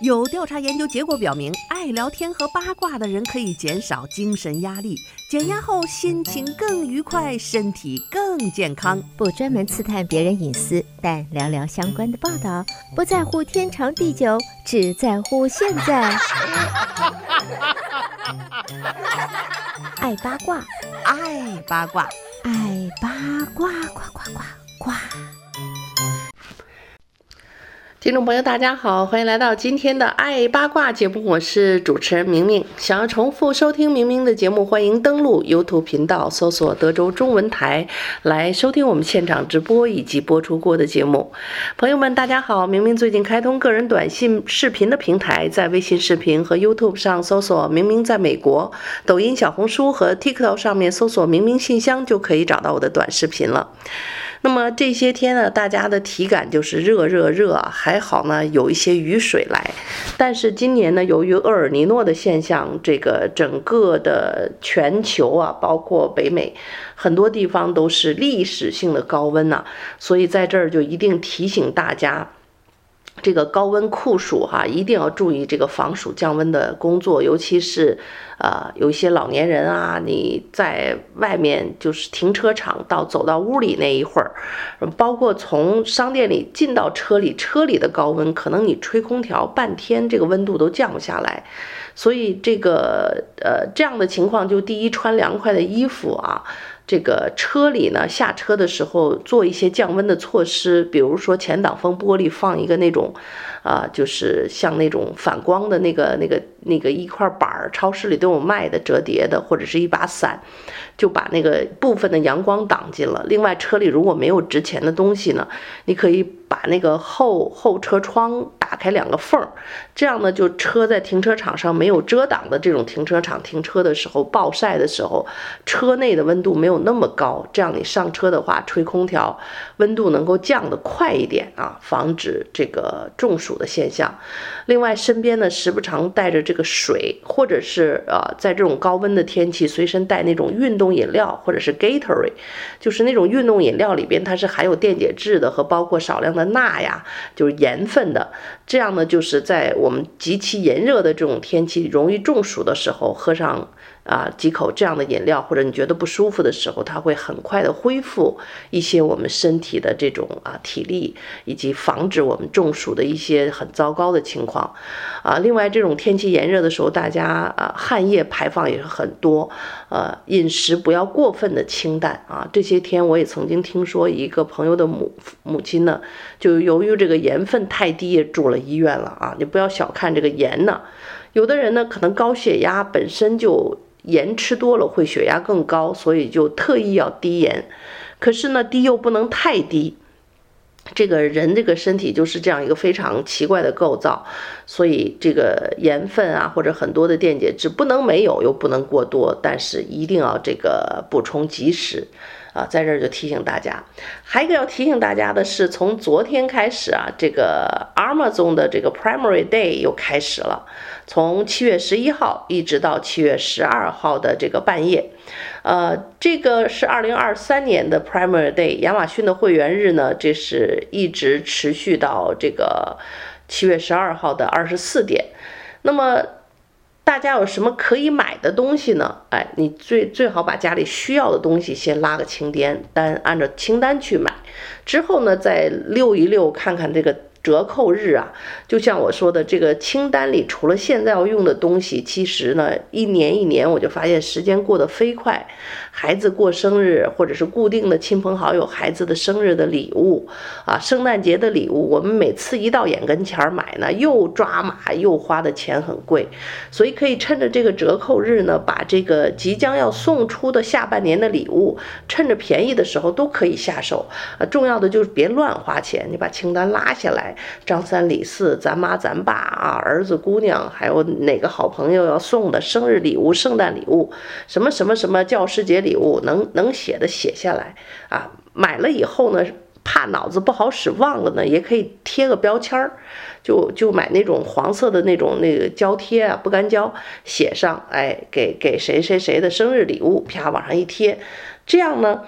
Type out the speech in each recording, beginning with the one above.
有调查研究结果表明，爱聊天和八卦的人可以减少精神压力，减压后心情更愉快，身体更健康。不专门刺探别人隐私，但聊聊相关的报道，不在乎天长地久，只在乎现在。爱八卦，爱八卦，爱八卦，呱呱呱呱。听众朋友，大家好，欢迎来到今天的爱八卦节目，我是主持人明明。想要重复收听明明的节目，欢迎登录 YouTube 频道，搜索德州中文台来收听我们现场直播以及播出过的节目。朋友们，大家好，明明最近开通个人短信视频的平台，在微信视频和 YouTube 上搜索“明明在美国”，抖音、小红书和 TikTok 上面搜索“明明信箱”就可以找到我的短视频了。那么这些天呢，大家的体感就是热热热，还好呢，有一些雨水来。但是今年呢，由于厄尔尼诺的现象，这个整个的全球啊，包括北美，很多地方都是历史性的高温呐，所以在这儿就一定提醒大家。这个高温酷暑哈，一定要注意这个防暑降温的工作，尤其是，呃，有一些老年人啊，你在外面就是停车场到走到屋里那一会儿，包括从商店里进到车里，车里的高温，可能你吹空调半天，这个温度都降不下来，所以这个呃这样的情况，就第一穿凉快的衣服啊。这个车里呢，下车的时候做一些降温的措施，比如说前挡风玻璃放一个那种，啊、就是像那种反光的那个、那个、那个一块板儿，超市里都有卖的折叠的，或者是一把伞，就把那个部分的阳光挡进了。另外，车里如果没有值钱的东西呢，你可以把那个后后车窗。打开两个缝儿，这样呢，就车在停车场上没有遮挡的这种停车场停车的时候，暴晒的时候，车内的温度没有那么高，这样你上车的话，吹空调，温度能够降得快一点啊，防止这个中暑的现象。另外，身边呢时不常带着这个水，或者是呃，在这种高温的天气，随身带那种运动饮料，或者是 Gatorade，就是那种运动饮料里边它是含有电解质的和包括少量的钠呀，就是盐分的。这样呢，就是在我们极其炎热的这种天气，容易中暑的时候，喝上。啊，几口这样的饮料，或者你觉得不舒服的时候，它会很快的恢复一些我们身体的这种啊体力，以及防止我们中暑的一些很糟糕的情况。啊，另外这种天气炎热的时候，大家啊汗液排放也是很多。呃，饮食不要过分的清淡啊。这些天我也曾经听说一个朋友的母母亲呢，就由于这个盐分太低，住了医院了啊。你不要小看这个盐呢，有的人呢可能高血压本身就。盐吃多了会血压更高，所以就特意要低盐。可是呢，低又不能太低。这个人这个身体就是这样一个非常奇怪的构造，所以这个盐分啊，或者很多的电解质不能没有，又不能过多，但是一定要这个补充及时。啊，在这儿就提醒大家，还一个要提醒大家的是，从昨天开始啊，这个 Amazon 的这个 Primary Day 又开始了，从七月十一号一直到七月十二号的这个半夜，呃，这个是二零二三年的 Primary Day，亚马逊的会员日呢，这是一直持续到这个七月十二号的二十四点，那么。大家有什么可以买的东西呢？哎，你最最好把家里需要的东西先拉个清单，单按照清单去买，之后呢再溜一溜，看看这个。折扣日啊，就像我说的，这个清单里除了现在要用的东西，其实呢，一年一年我就发现时间过得飞快。孩子过生日，或者是固定的亲朋好友孩子的生日的礼物啊，圣诞节的礼物，我们每次一到眼跟前买呢，又抓马又花的钱很贵，所以可以趁着这个折扣日呢，把这个即将要送出的下半年的礼物，趁着便宜的时候都可以下手啊。重要的就是别乱花钱，你把清单拉下来。张三李四，咱妈咱爸啊，儿子姑娘，还有哪个好朋友要送的生日礼物、圣诞礼物，什么什么什么教师节礼物，能能写的写下来啊。买了以后呢，怕脑子不好使忘了呢，也可以贴个标签儿，就就买那种黄色的那种那个胶贴啊，不干胶，写上，哎，给给谁谁谁的生日礼物，啪往上一贴，这样呢。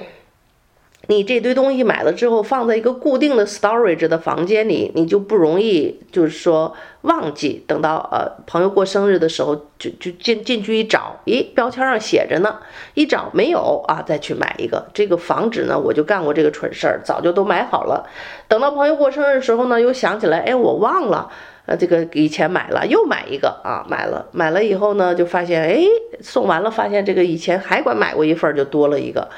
你这堆东西买了之后，放在一个固定的 storage 的房间里，你就不容易，就是说忘记。等到呃朋友过生日的时候，就就进进去一找，咦，标签上写着呢，一找没有啊，再去买一个。这个防止呢，我就干过这个蠢事儿，早就都买好了。等到朋友过生日的时候呢，又想起来，哎，我忘了，呃，这个以前买了，又买一个啊，买了，买了以后呢，就发现，哎，送完了，发现这个以前还管买过一份，就多了一个。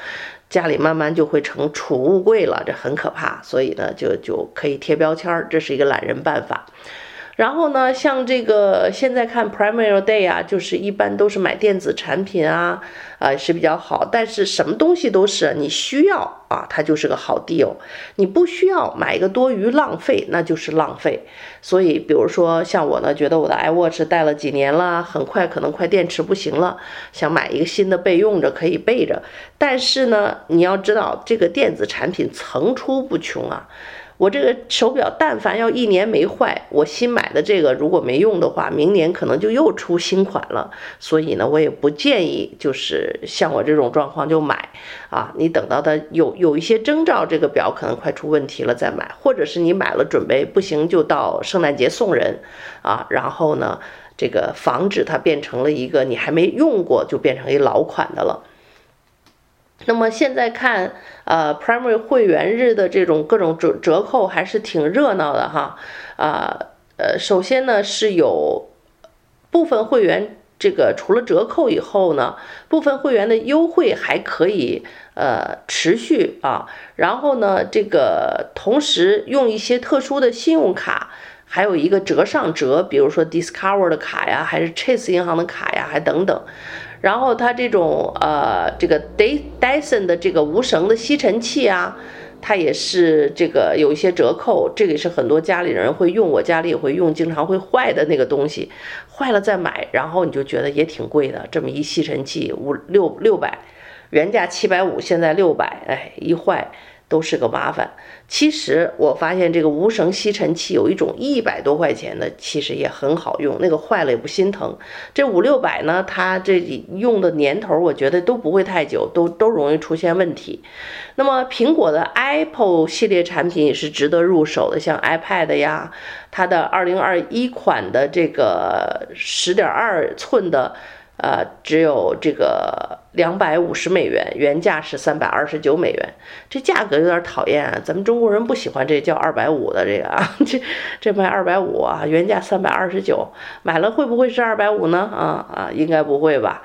家里慢慢就会成储物柜了，这很可怕，所以呢，就就可以贴标签，这是一个懒人办法。然后呢，像这个现在看 Prime Day 啊，就是一般都是买电子产品啊，啊、呃、是比较好。但是什么东西都是你需要啊，它就是个好 deal。你不需要买一个多余浪费，那就是浪费。所以，比如说像我呢，觉得我的 iWatch 戴了几年了，很快可能快电池不行了，想买一个新的备用着，可以备着。但是呢，你要知道这个电子产品层出不穷啊。我这个手表，但凡要一年没坏，我新买的这个如果没用的话，明年可能就又出新款了。所以呢，我也不建议，就是像我这种状况就买啊。你等到它有有一些征兆，这个表可能快出问题了再买，或者是你买了准备不行，就到圣诞节送人啊。然后呢，这个防止它变成了一个你还没用过就变成一老款的了。那么现在看，呃，Primary 会员日的这种各种折折扣还是挺热闹的哈，啊，呃，首先呢是有部分会员这个除了折扣以后呢，部分会员的优惠还可以呃持续啊，然后呢这个同时用一些特殊的信用卡，还有一个折上折，比如说 Discover 的卡呀，还是 Chase 银行的卡呀，还等等。然后它这种呃，这个 Dyson 的这个无绳的吸尘器啊，它也是这个有一些折扣，这个也是很多家里人会用，我家里也会用，经常会坏的那个东西，坏了再买，然后你就觉得也挺贵的，这么一吸尘器五六六百，原价七百五，现在六百，哎，一坏。都是个麻烦。其实我发现这个无绳吸尘器有一种一百多块钱的，其实也很好用，那个坏了也不心疼。这五六百呢，它这用的年头，我觉得都不会太久，都都容易出现问题。那么苹果的 Apple 系列产品也是值得入手的，像 iPad 呀，它的二零二一款的这个十点二寸的。呃，只有这个两百五十美元，原价是三百二十九美元，这价格有点讨厌啊！咱们中国人不喜欢这叫二百五的这个啊，这这卖二百五啊，原价三百二十九，买了会不会是二百五呢？啊啊，应该不会吧？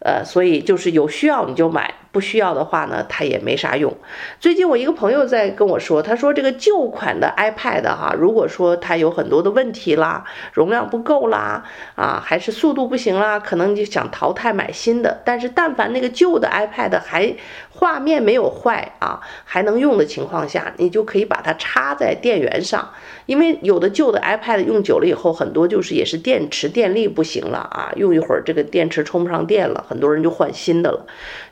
呃，所以就是有需要你就买。不需要的话呢，它也没啥用。最近我一个朋友在跟我说，他说这个旧款的 iPad 哈，如果说它有很多的问题啦，容量不够啦，啊，还是速度不行啦，可能就想淘汰买新的。但是但凡那个旧的 iPad 还画面没有坏啊，还能用的情况下，你就可以把它插在电源上，因为有的旧的 iPad 用久了以后，很多就是也是电池电力不行了啊，用一会儿这个电池充不上电了，很多人就换新的了。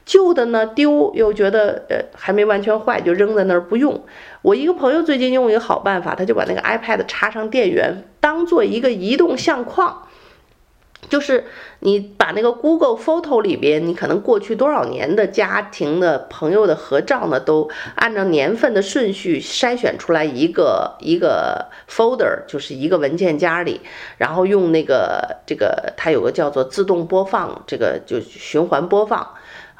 旧的呢丢又觉得呃还没完全坏，就扔在那儿不用。我一个朋友最近用一个好办法，他就把那个 iPad 插上电源，当做一个移动相框，就是你把那个 Google Photo 里边，你可能过去多少年的家庭的朋友的合照呢，都按照年份的顺序筛选出来一个一个 folder，就是一个文件夹里，然后用那个这个它有个叫做自动播放，这个就循环播放。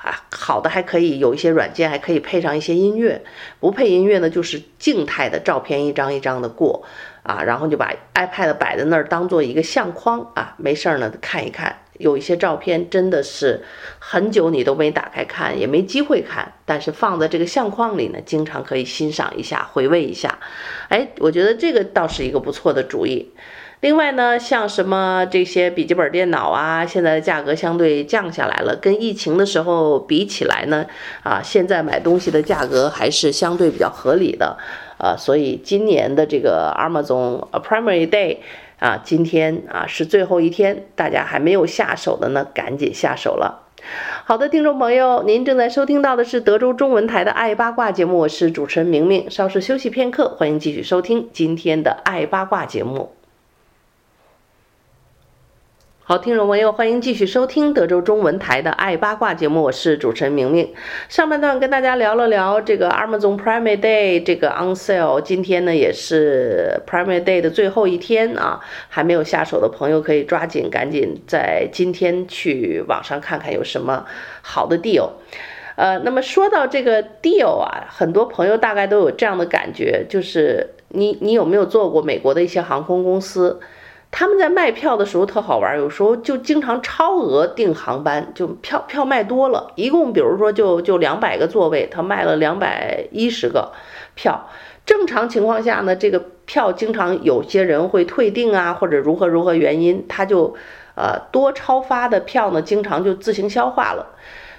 啊，好的还可以有一些软件还可以配上一些音乐，不配音乐呢，就是静态的照片一张一张的过啊，然后就把 iPad 摆在那儿当做一个相框啊，没事儿呢看一看，有一些照片真的是很久你都没打开看，也没机会看，但是放在这个相框里呢，经常可以欣赏一下，回味一下，哎，我觉得这个倒是一个不错的主意。另外呢，像什么这些笔记本电脑啊，现在的价格相对降下来了，跟疫情的时候比起来呢，啊，现在买东西的价格还是相对比较合理的，啊，所以今年的这个 Amazon Primary Day 啊，今天啊是最后一天，大家还没有下手的呢，赶紧下手了。好的，听众朋友，您正在收听到的是德州中文台的《爱八卦》节目，我是主持人明明，稍事休息片刻，欢迎继续收听今天的《爱八卦》节目。好，听众朋友，欢迎继续收听德州中文台的《爱八卦》节目，我是主持人明明。上半段跟大家聊了聊这个 Amazon Prime Day 这个 on sale，今天呢也是 Prime Day 的最后一天啊，还没有下手的朋友可以抓紧，赶紧在今天去网上看看有什么好的 deal。呃，那么说到这个 deal 啊，很多朋友大概都有这样的感觉，就是你你有没有做过美国的一些航空公司？他们在卖票的时候特好玩，有时候就经常超额订航班，就票票卖多了，一共比如说就就两百个座位，他卖了两百一十个票。正常情况下呢，这个票经常有些人会退订啊，或者如何如何原因，他就呃多超发的票呢，经常就自行消化了。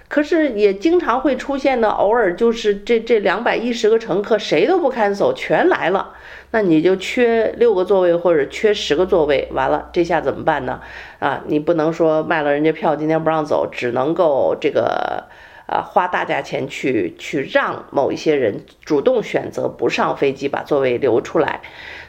可是也经常会出现呢，偶尔就是这这两百一十个乘客谁都不看，走全来了。那你就缺六个座位或者缺十个座位，完了这下怎么办呢？啊，你不能说卖了人家票，今天不让走，只能够这个啊花大价钱去去让某一些人主动选择不上飞机，把座位留出来。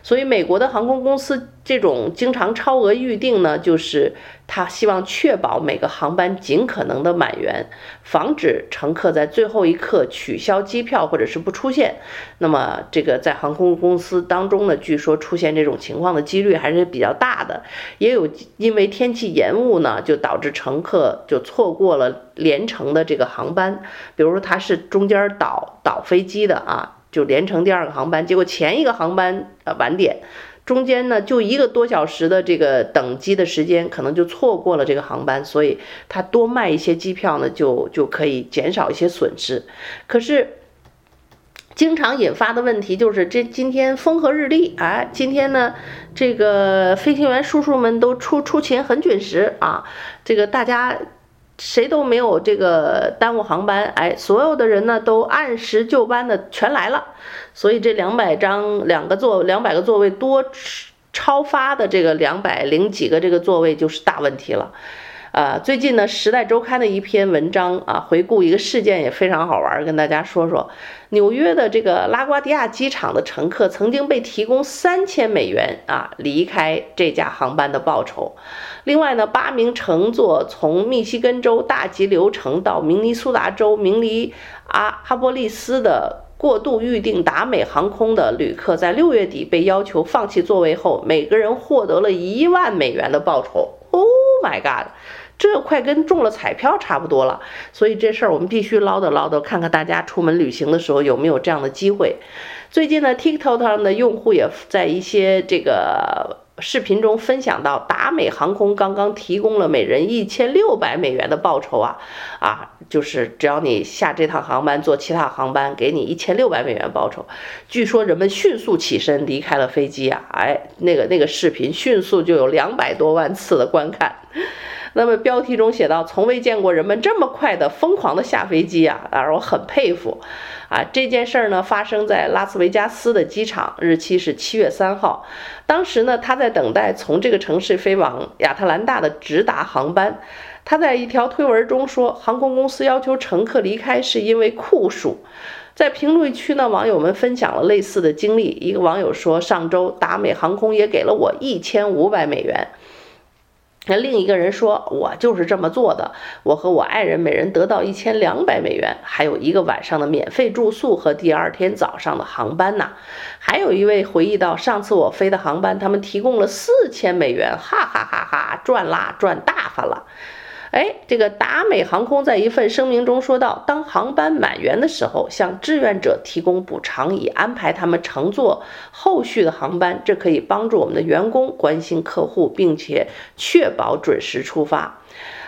所以美国的航空公司这种经常超额预订呢，就是他希望确保每个航班尽可能的满员，防止乘客在最后一刻取消机票或者是不出现。那么这个在航空公司当中呢，据说出现这种情况的几率还是比较大的，也有因为天气延误呢，就导致乘客就错过了连程的这个航班，比如说他是中间倒倒飞机的啊。就连成第二个航班，结果前一个航班呃晚点，中间呢就一个多小时的这个等机的时间，可能就错过了这个航班，所以他多卖一些机票呢，就就可以减少一些损失。可是经常引发的问题就是，这今天风和日丽啊，今天呢这个飞行员叔叔们都出出勤很准时啊，这个大家。谁都没有这个耽误航班，哎，所有的人呢都按时就班的全来了，所以这两百张两个座两百个座位多超发的这个两百零几个这个座位就是大问题了。呃，最近呢，《时代周刊》的一篇文章啊，回顾一个事件也非常好玩，跟大家说说，纽约的这个拉瓜迪亚机场的乘客曾经被提供三千美元啊离开这架航班的报酬。另外呢，八名乘坐从密西根州大吉流城到明尼苏达州明尼阿哈波利斯的过度预订达美航空的旅客，在六月底被要求放弃座位后，每个人获得了一万美元的报酬。Oh my god！这快跟中了彩票差不多了，所以这事儿我们必须唠叨唠叨，看看大家出门旅行的时候有没有这样的机会。最近呢，TikTok 上的用户也在一些这个视频中分享到，达美航空刚刚提供了每人一千六百美元的报酬啊啊，就是只要你下这趟航班坐其他航班，给你一千六百美元报酬。据说人们迅速起身离开了飞机啊，哎，那个那个视频迅速就有两百多万次的观看。那么标题中写到：“从未见过人们这么快的疯狂的下飞机啊！”啊，我很佩服。啊，这件事儿呢发生在拉斯维加斯的机场，日期是七月三号。当时呢，他在等待从这个城市飞往亚特兰大的直达航班。他在一条推文中说，航空公司要求乘客离开是因为酷暑。在评论区呢，网友们分享了类似的经历。一个网友说，上周达美航空也给了我一千五百美元。那另一个人说：“我就是这么做的，我和我爱人每人得到一千两百美元，还有一个晚上的免费住宿和第二天早上的航班呢。”还有一位回忆到，上次我飞的航班，他们提供了四千美元，哈哈哈哈，赚啦，赚大发了。哎，这个达美航空在一份声明中说道：“当航班满员的时候，向志愿者提供补偿，以安排他们乘坐后续的航班，这可以帮助我们的员工关心客户，并且确保准时出发。”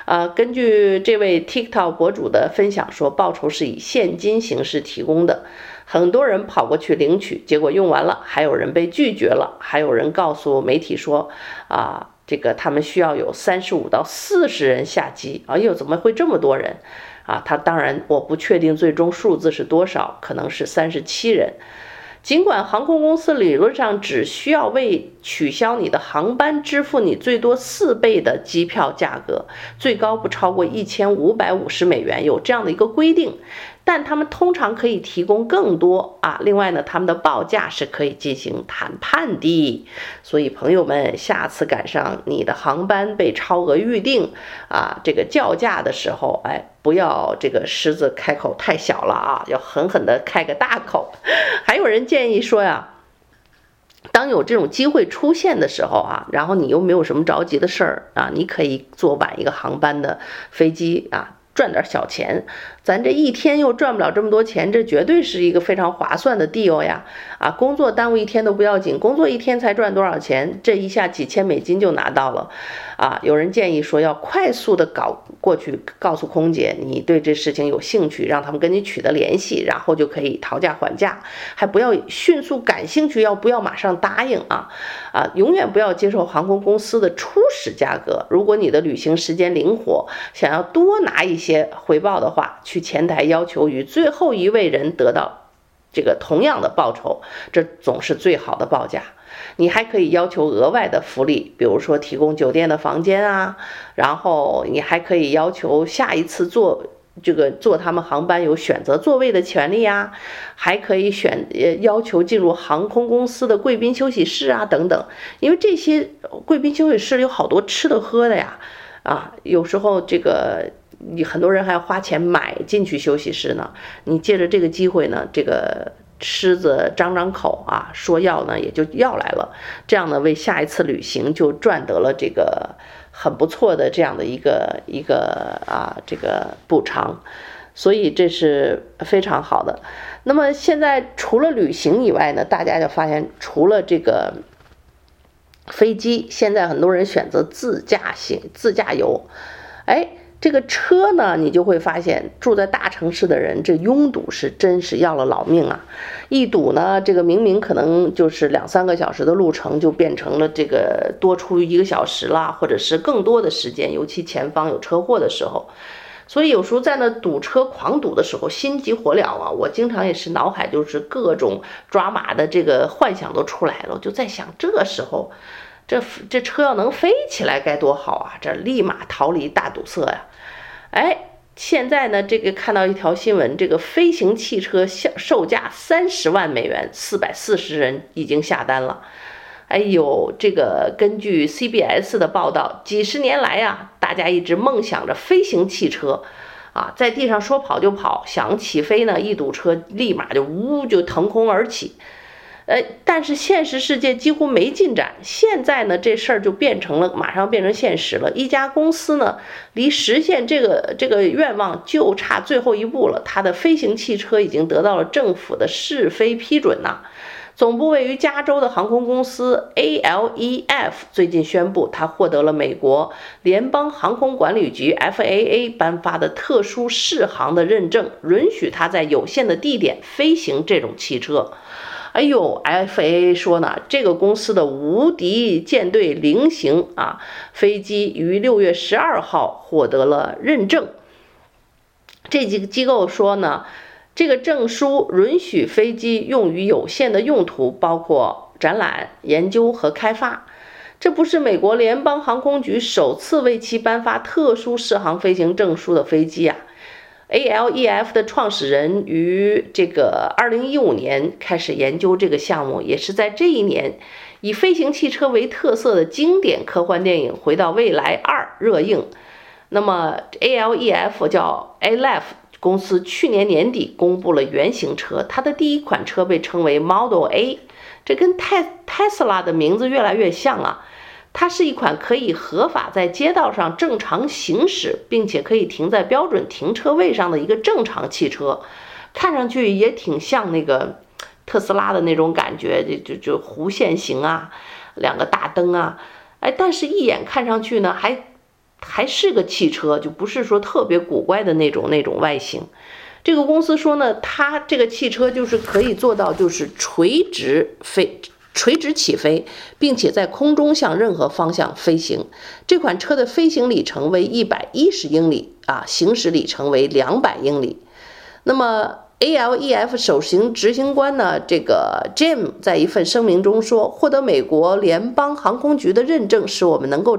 呃，根据这位 TikTok 博主的分享说，报酬是以现金形式提供的，很多人跑过去领取，结果用完了，还有人被拒绝了，还有人告诉媒体说：“啊。”这个他们需要有三十五到四十人下机，哎呦，怎么会这么多人啊？他当然我不确定最终数字是多少，可能是三十七人。尽管航空公司理论上只需要为取消你的航班支付你最多四倍的机票价格，最高不超过一千五百五十美元，有这样的一个规定。但他们通常可以提供更多啊。另外呢，他们的报价是可以进行谈判的。所以朋友们，下次赶上你的航班被超额预订啊，这个叫价的时候，哎，不要这个狮子开口太小了啊，要狠狠地开个大口。还有人建议说呀。当有这种机会出现的时候啊，然后你又没有什么着急的事儿啊，你可以坐晚一个航班的飞机啊，赚点小钱。咱这一天又赚不了这么多钱，这绝对是一个非常划算的 deal 呀！啊，工作耽误一天都不要紧，工作一天才赚多少钱？这一下几千美金就拿到了。啊，有人建议说要快速的搞过去，告诉空姐你对这事情有兴趣，让他们跟你取得联系，然后就可以讨价还价，还不要迅速感兴趣，要不要马上答应啊？啊，永远不要接受航空公司的初始价格。如果你的旅行时间灵活，想要多拿一些回报的话，去前台要求与最后一位人得到这个同样的报酬，这总是最好的报价。你还可以要求额外的福利，比如说提供酒店的房间啊，然后你还可以要求下一次坐这个坐他们航班有选择座位的权利啊，还可以选呃要求进入航空公司的贵宾休息室啊等等，因为这些贵宾休息室里有好多吃的喝的呀，啊，有时候这个。你很多人还要花钱买进去休息室呢，你借着这个机会呢，这个狮子张张口啊，说要呢也就要来了，这样呢为下一次旅行就赚得了这个很不错的这样的一个一个啊这个补偿，所以这是非常好的。那么现在除了旅行以外呢，大家就发现除了这个飞机，现在很多人选择自驾行自驾游，哎。这个车呢，你就会发现住在大城市的人，这拥堵是真是要了老命啊！一堵呢，这个明明可能就是两三个小时的路程，就变成了这个多出一个小时啦，或者是更多的时间，尤其前方有车祸的时候。所以有时候在那堵车狂堵的时候，心急火燎啊！我经常也是脑海就是各种抓马的这个幻想都出来了，我就在想这时候。这这车要能飞起来该多好啊！这立马逃离大堵塞呀！哎，现在呢，这个看到一条新闻，这个飞行汽车销售价三十万美元，四百四十人已经下单了。哎呦，这个根据 CBS 的报道，几十年来呀，大家一直梦想着飞行汽车，啊，在地上说跑就跑，想起飞呢，一堵车立马就呜就腾空而起。呃，但是现实世界几乎没进展。现在呢，这事儿就变成了，马上变成现实了。一家公司呢，离实现这个这个愿望就差最后一步了。它的飞行汽车已经得到了政府的试飞批准呐。总部位于加州的航空公司 ALEF 最近宣布，它获得了美国联邦航空管理局 FAA 颁发的特殊适航的认证，允许它在有限的地点飞行这种汽车。哎呦，FAA 说呢，这个公司的无敌舰队零型啊飞机于六月十二号获得了认证。这几个机构说呢，这个证书允许飞机用于有限的用途，包括展览、研究和开发。这不是美国联邦航空局首次为其颁发特殊适航飞行证书的飞机啊。ALEF 的创始人于这个2015年开始研究这个项目，也是在这一年，以飞行汽车为特色的经典科幻电影《回到未来二》热映。那么 ALEF 叫 ALEF 公司去年年底公布了原型车，它的第一款车被称为 Model A，这跟泰特斯拉的名字越来越像啊。它是一款可以合法在街道上正常行驶，并且可以停在标准停车位上的一个正常汽车，看上去也挺像那个特斯拉的那种感觉，就就就弧线型啊，两个大灯啊，哎，但是一眼看上去呢，还还是个汽车，就不是说特别古怪的那种那种外形。这个公司说呢，它这个汽车就是可以做到就是垂直飞。垂直起飞，并且在空中向任何方向飞行。这款车的飞行里程为一百一十英里啊，行驶里程为两百英里。那么，ALEF 首席执行官呢，这个 Jim 在一份声明中说：“获得美国联邦航空局的认证，使我们能够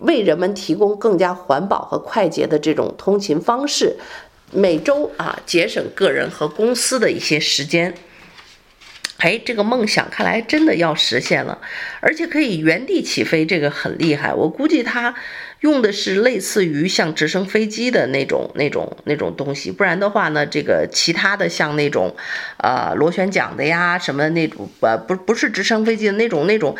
为人们提供更加环保和快捷的这种通勤方式。”每周啊节省个人和公司的一些时间。哎，这个梦想看来真的要实现了，而且可以原地起飞，这个很厉害。我估计他用的是类似于像直升飞机的那种、那种、那种东西，不然的话呢，这个其他的像那种，呃，螺旋桨的呀，什么那种，呃，不，不是直升飞机的那种、那种。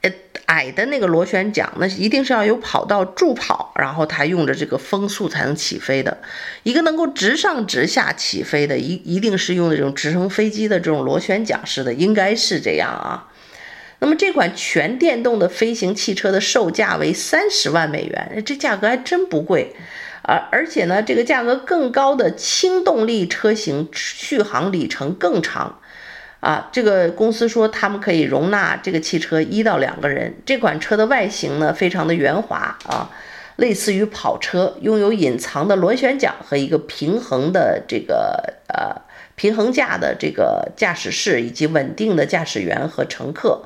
呃，矮的那个螺旋桨，那一定是要有跑道助跑，然后它用着这个风速才能起飞的。一个能够直上直下起飞的，一一定是用这种直升飞机的这种螺旋桨式的，应该是这样啊。那么这款全电动的飞行汽车的售价为三十万美元，这价格还真不贵。而而且呢，这个价格更高的轻动力车型续航里程更长。啊，这个公司说他们可以容纳这个汽车一到两个人。这款车的外形呢，非常的圆滑啊，类似于跑车，拥有隐藏的螺旋桨和一个平衡的这个呃平衡架的这个驾驶室，以及稳定的驾驶员和乘客。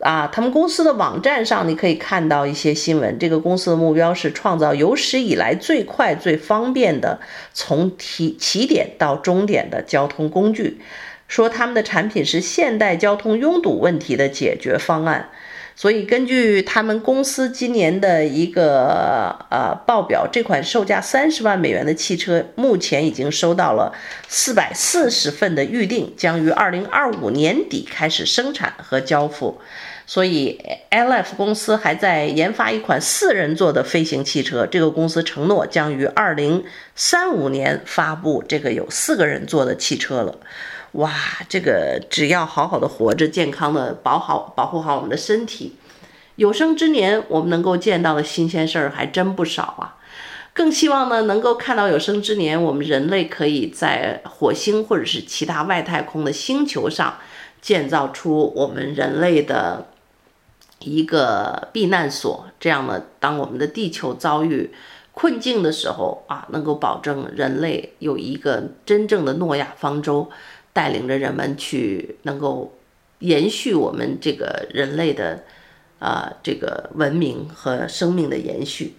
啊，他们公司的网站上你可以看到一些新闻。这个公司的目标是创造有史以来最快、最方便的从起起点到终点的交通工具。说他们的产品是现代交通拥堵问题的解决方案，所以根据他们公司今年的一个呃报表，这款售价三十万美元的汽车目前已经收到了四百四十份的预订，将于二零二五年底开始生产和交付。所以，LF 公司还在研发一款四人座的飞行汽车，这个公司承诺将于二零三五年发布这个有四个人座的汽车了。哇，这个只要好好的活着，健康的保好保护好我们的身体，有生之年我们能够见到的新鲜事儿还真不少啊！更希望呢，能够看到有生之年我们人类可以在火星或者是其他外太空的星球上建造出我们人类的一个避难所，这样呢，当我们的地球遭遇困境的时候啊，能够保证人类有一个真正的诺亚方舟。带领着人们去能够延续我们这个人类的啊、呃、这个文明和生命的延续，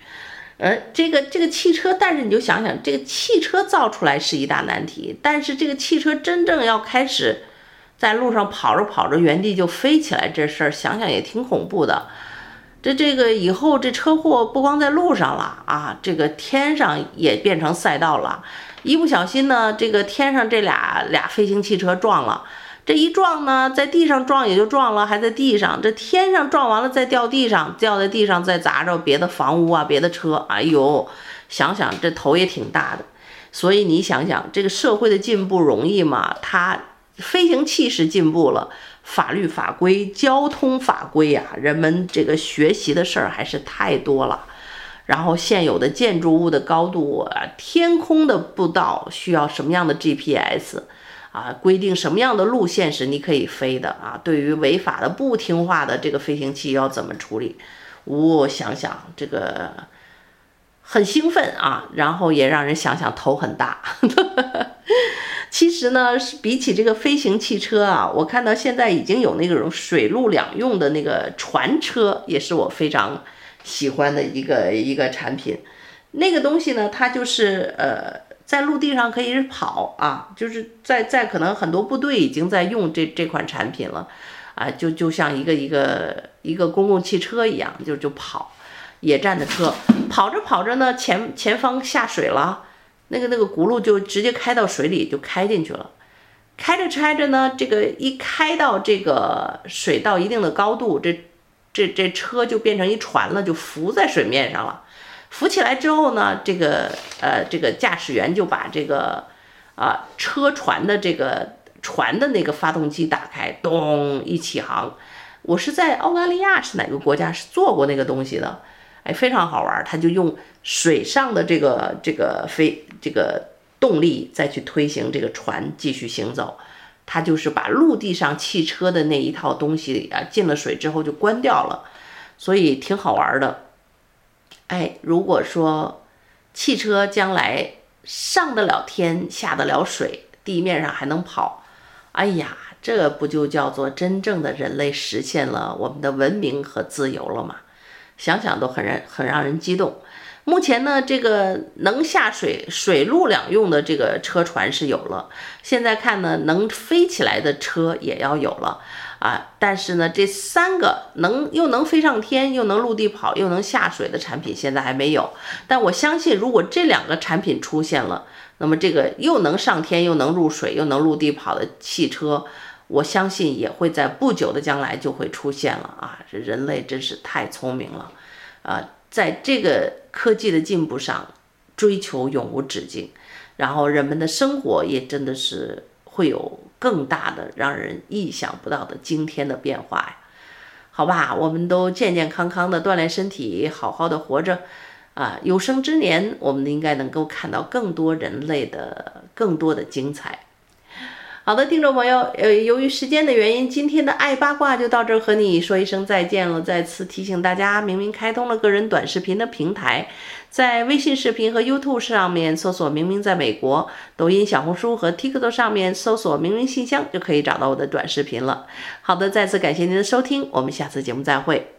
呃这个这个汽车，但是你就想想，这个汽车造出来是一大难题，但是这个汽车真正要开始在路上跑着跑着原地就飞起来，这事儿想想也挺恐怖的。这这个以后这车祸不光在路上了啊，这个天上也变成赛道了。一不小心呢，这个天上这俩俩飞行汽车撞了，这一撞呢，在地上撞也就撞了，还在地上，这天上撞完了再掉地上，掉在地上再砸着别的房屋啊，别的车，哎呦，想想这头也挺大的。所以你想想，这个社会的进步容易吗？它飞行器是进步了，法律法规、交通法规呀，人们这个学习的事儿还是太多了。然后现有的建筑物的高度啊，天空的步道需要什么样的 GPS 啊？规定什么样的路线是你可以飞的啊？对于违法的不听话的这个飞行器要怎么处理？我想想这个很兴奋啊，然后也让人想想头很大。其实呢，是比起这个飞行汽车啊，我看到现在已经有那种水陆两用的那个船车，也是我非常。喜欢的一个一个产品，那个东西呢，它就是呃，在陆地上可以跑啊，就是在在可能很多部队已经在用这这款产品了，啊，就就像一个一个一个公共汽车一样，就就跑，野战的车，跑着跑着呢，前前方下水了，那个那个轱辘就直接开到水里就开进去了，开着开着呢，这个一开到这个水到一定的高度，这。这这车就变成一船了，就浮在水面上了。浮起来之后呢，这个呃，这个驾驶员就把这个啊车船的这个船的那个发动机打开，咚一起航。我是在澳大利亚是哪个国家是做过那个东西的？哎，非常好玩。他就用水上的这个这个飞这个动力再去推行这个船继续行走。它就是把陆地上汽车的那一套东西啊，进了水之后就关掉了，所以挺好玩的。哎，如果说汽车将来上得了天，下得了水，地面上还能跑，哎呀，这不就叫做真正的人类实现了我们的文明和自由了吗？想想都很让很让人激动。目前呢，这个能下水、水陆两用的这个车船是有了，现在看呢，能飞起来的车也要有了啊。但是呢，这三个能又能飞上天，又能陆地跑，又能下水的产品现在还没有。但我相信，如果这两个产品出现了，那么这个又能上天，又能入水，又能陆地跑的汽车，我相信也会在不久的将来就会出现了啊！这人类真是太聪明了啊！在这个科技的进步上，追求永无止境，然后人们的生活也真的是会有更大的让人意想不到的惊天的变化呀！好吧，我们都健健康康的锻炼身体，好好的活着啊！有生之年，我们应该能够看到更多人类的更多的精彩。好的，听众朋友，呃，由于时间的原因，今天的爱八卦就到这儿，和你说一声再见了。再次提醒大家，明明开通了个人短视频的平台，在微信视频和 YouTube 上面搜索“明明在美国”，抖音、小红书和 TikTok 上面搜索“明明信箱”就可以找到我的短视频了。好的，再次感谢您的收听，我们下次节目再会。